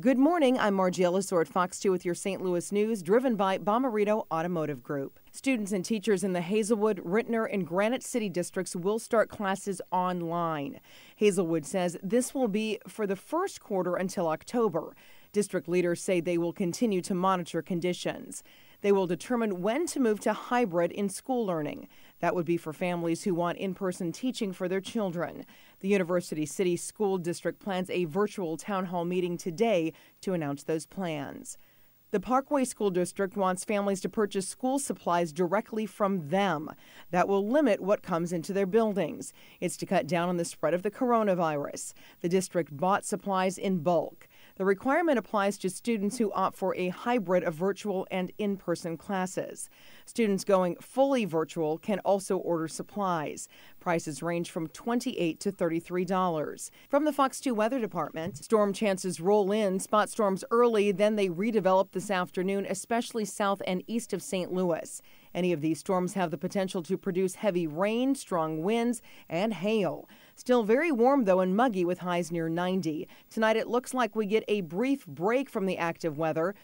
Good morning. I'm Margie Ellisor at Fox 2 with your St. Louis news, driven by Bomarito Automotive Group. Students and teachers in the Hazelwood, Ritenour, and Granite City districts will start classes online. Hazelwood says this will be for the first quarter until October. District leaders say they will continue to monitor conditions. They will determine when to move to hybrid in school learning. That would be for families who want in person teaching for their children. The University City School District plans a virtual town hall meeting today to announce those plans. The Parkway School District wants families to purchase school supplies directly from them. That will limit what comes into their buildings. It's to cut down on the spread of the coronavirus. The district bought supplies in bulk. The requirement applies to students who opt for a hybrid of virtual and in person classes. Students going fully virtual can also order supplies. Prices range from 28 to $33. From the Fox 2 Weather Department, storm chances roll in, spot storms early, then they redevelop this afternoon, especially south and east of St. Louis. Any of these storms have the potential to produce heavy rain, strong winds, and hail. Still very warm, though, and muggy with highs near 90. Tonight, it looks like we get a brief break from the active weather.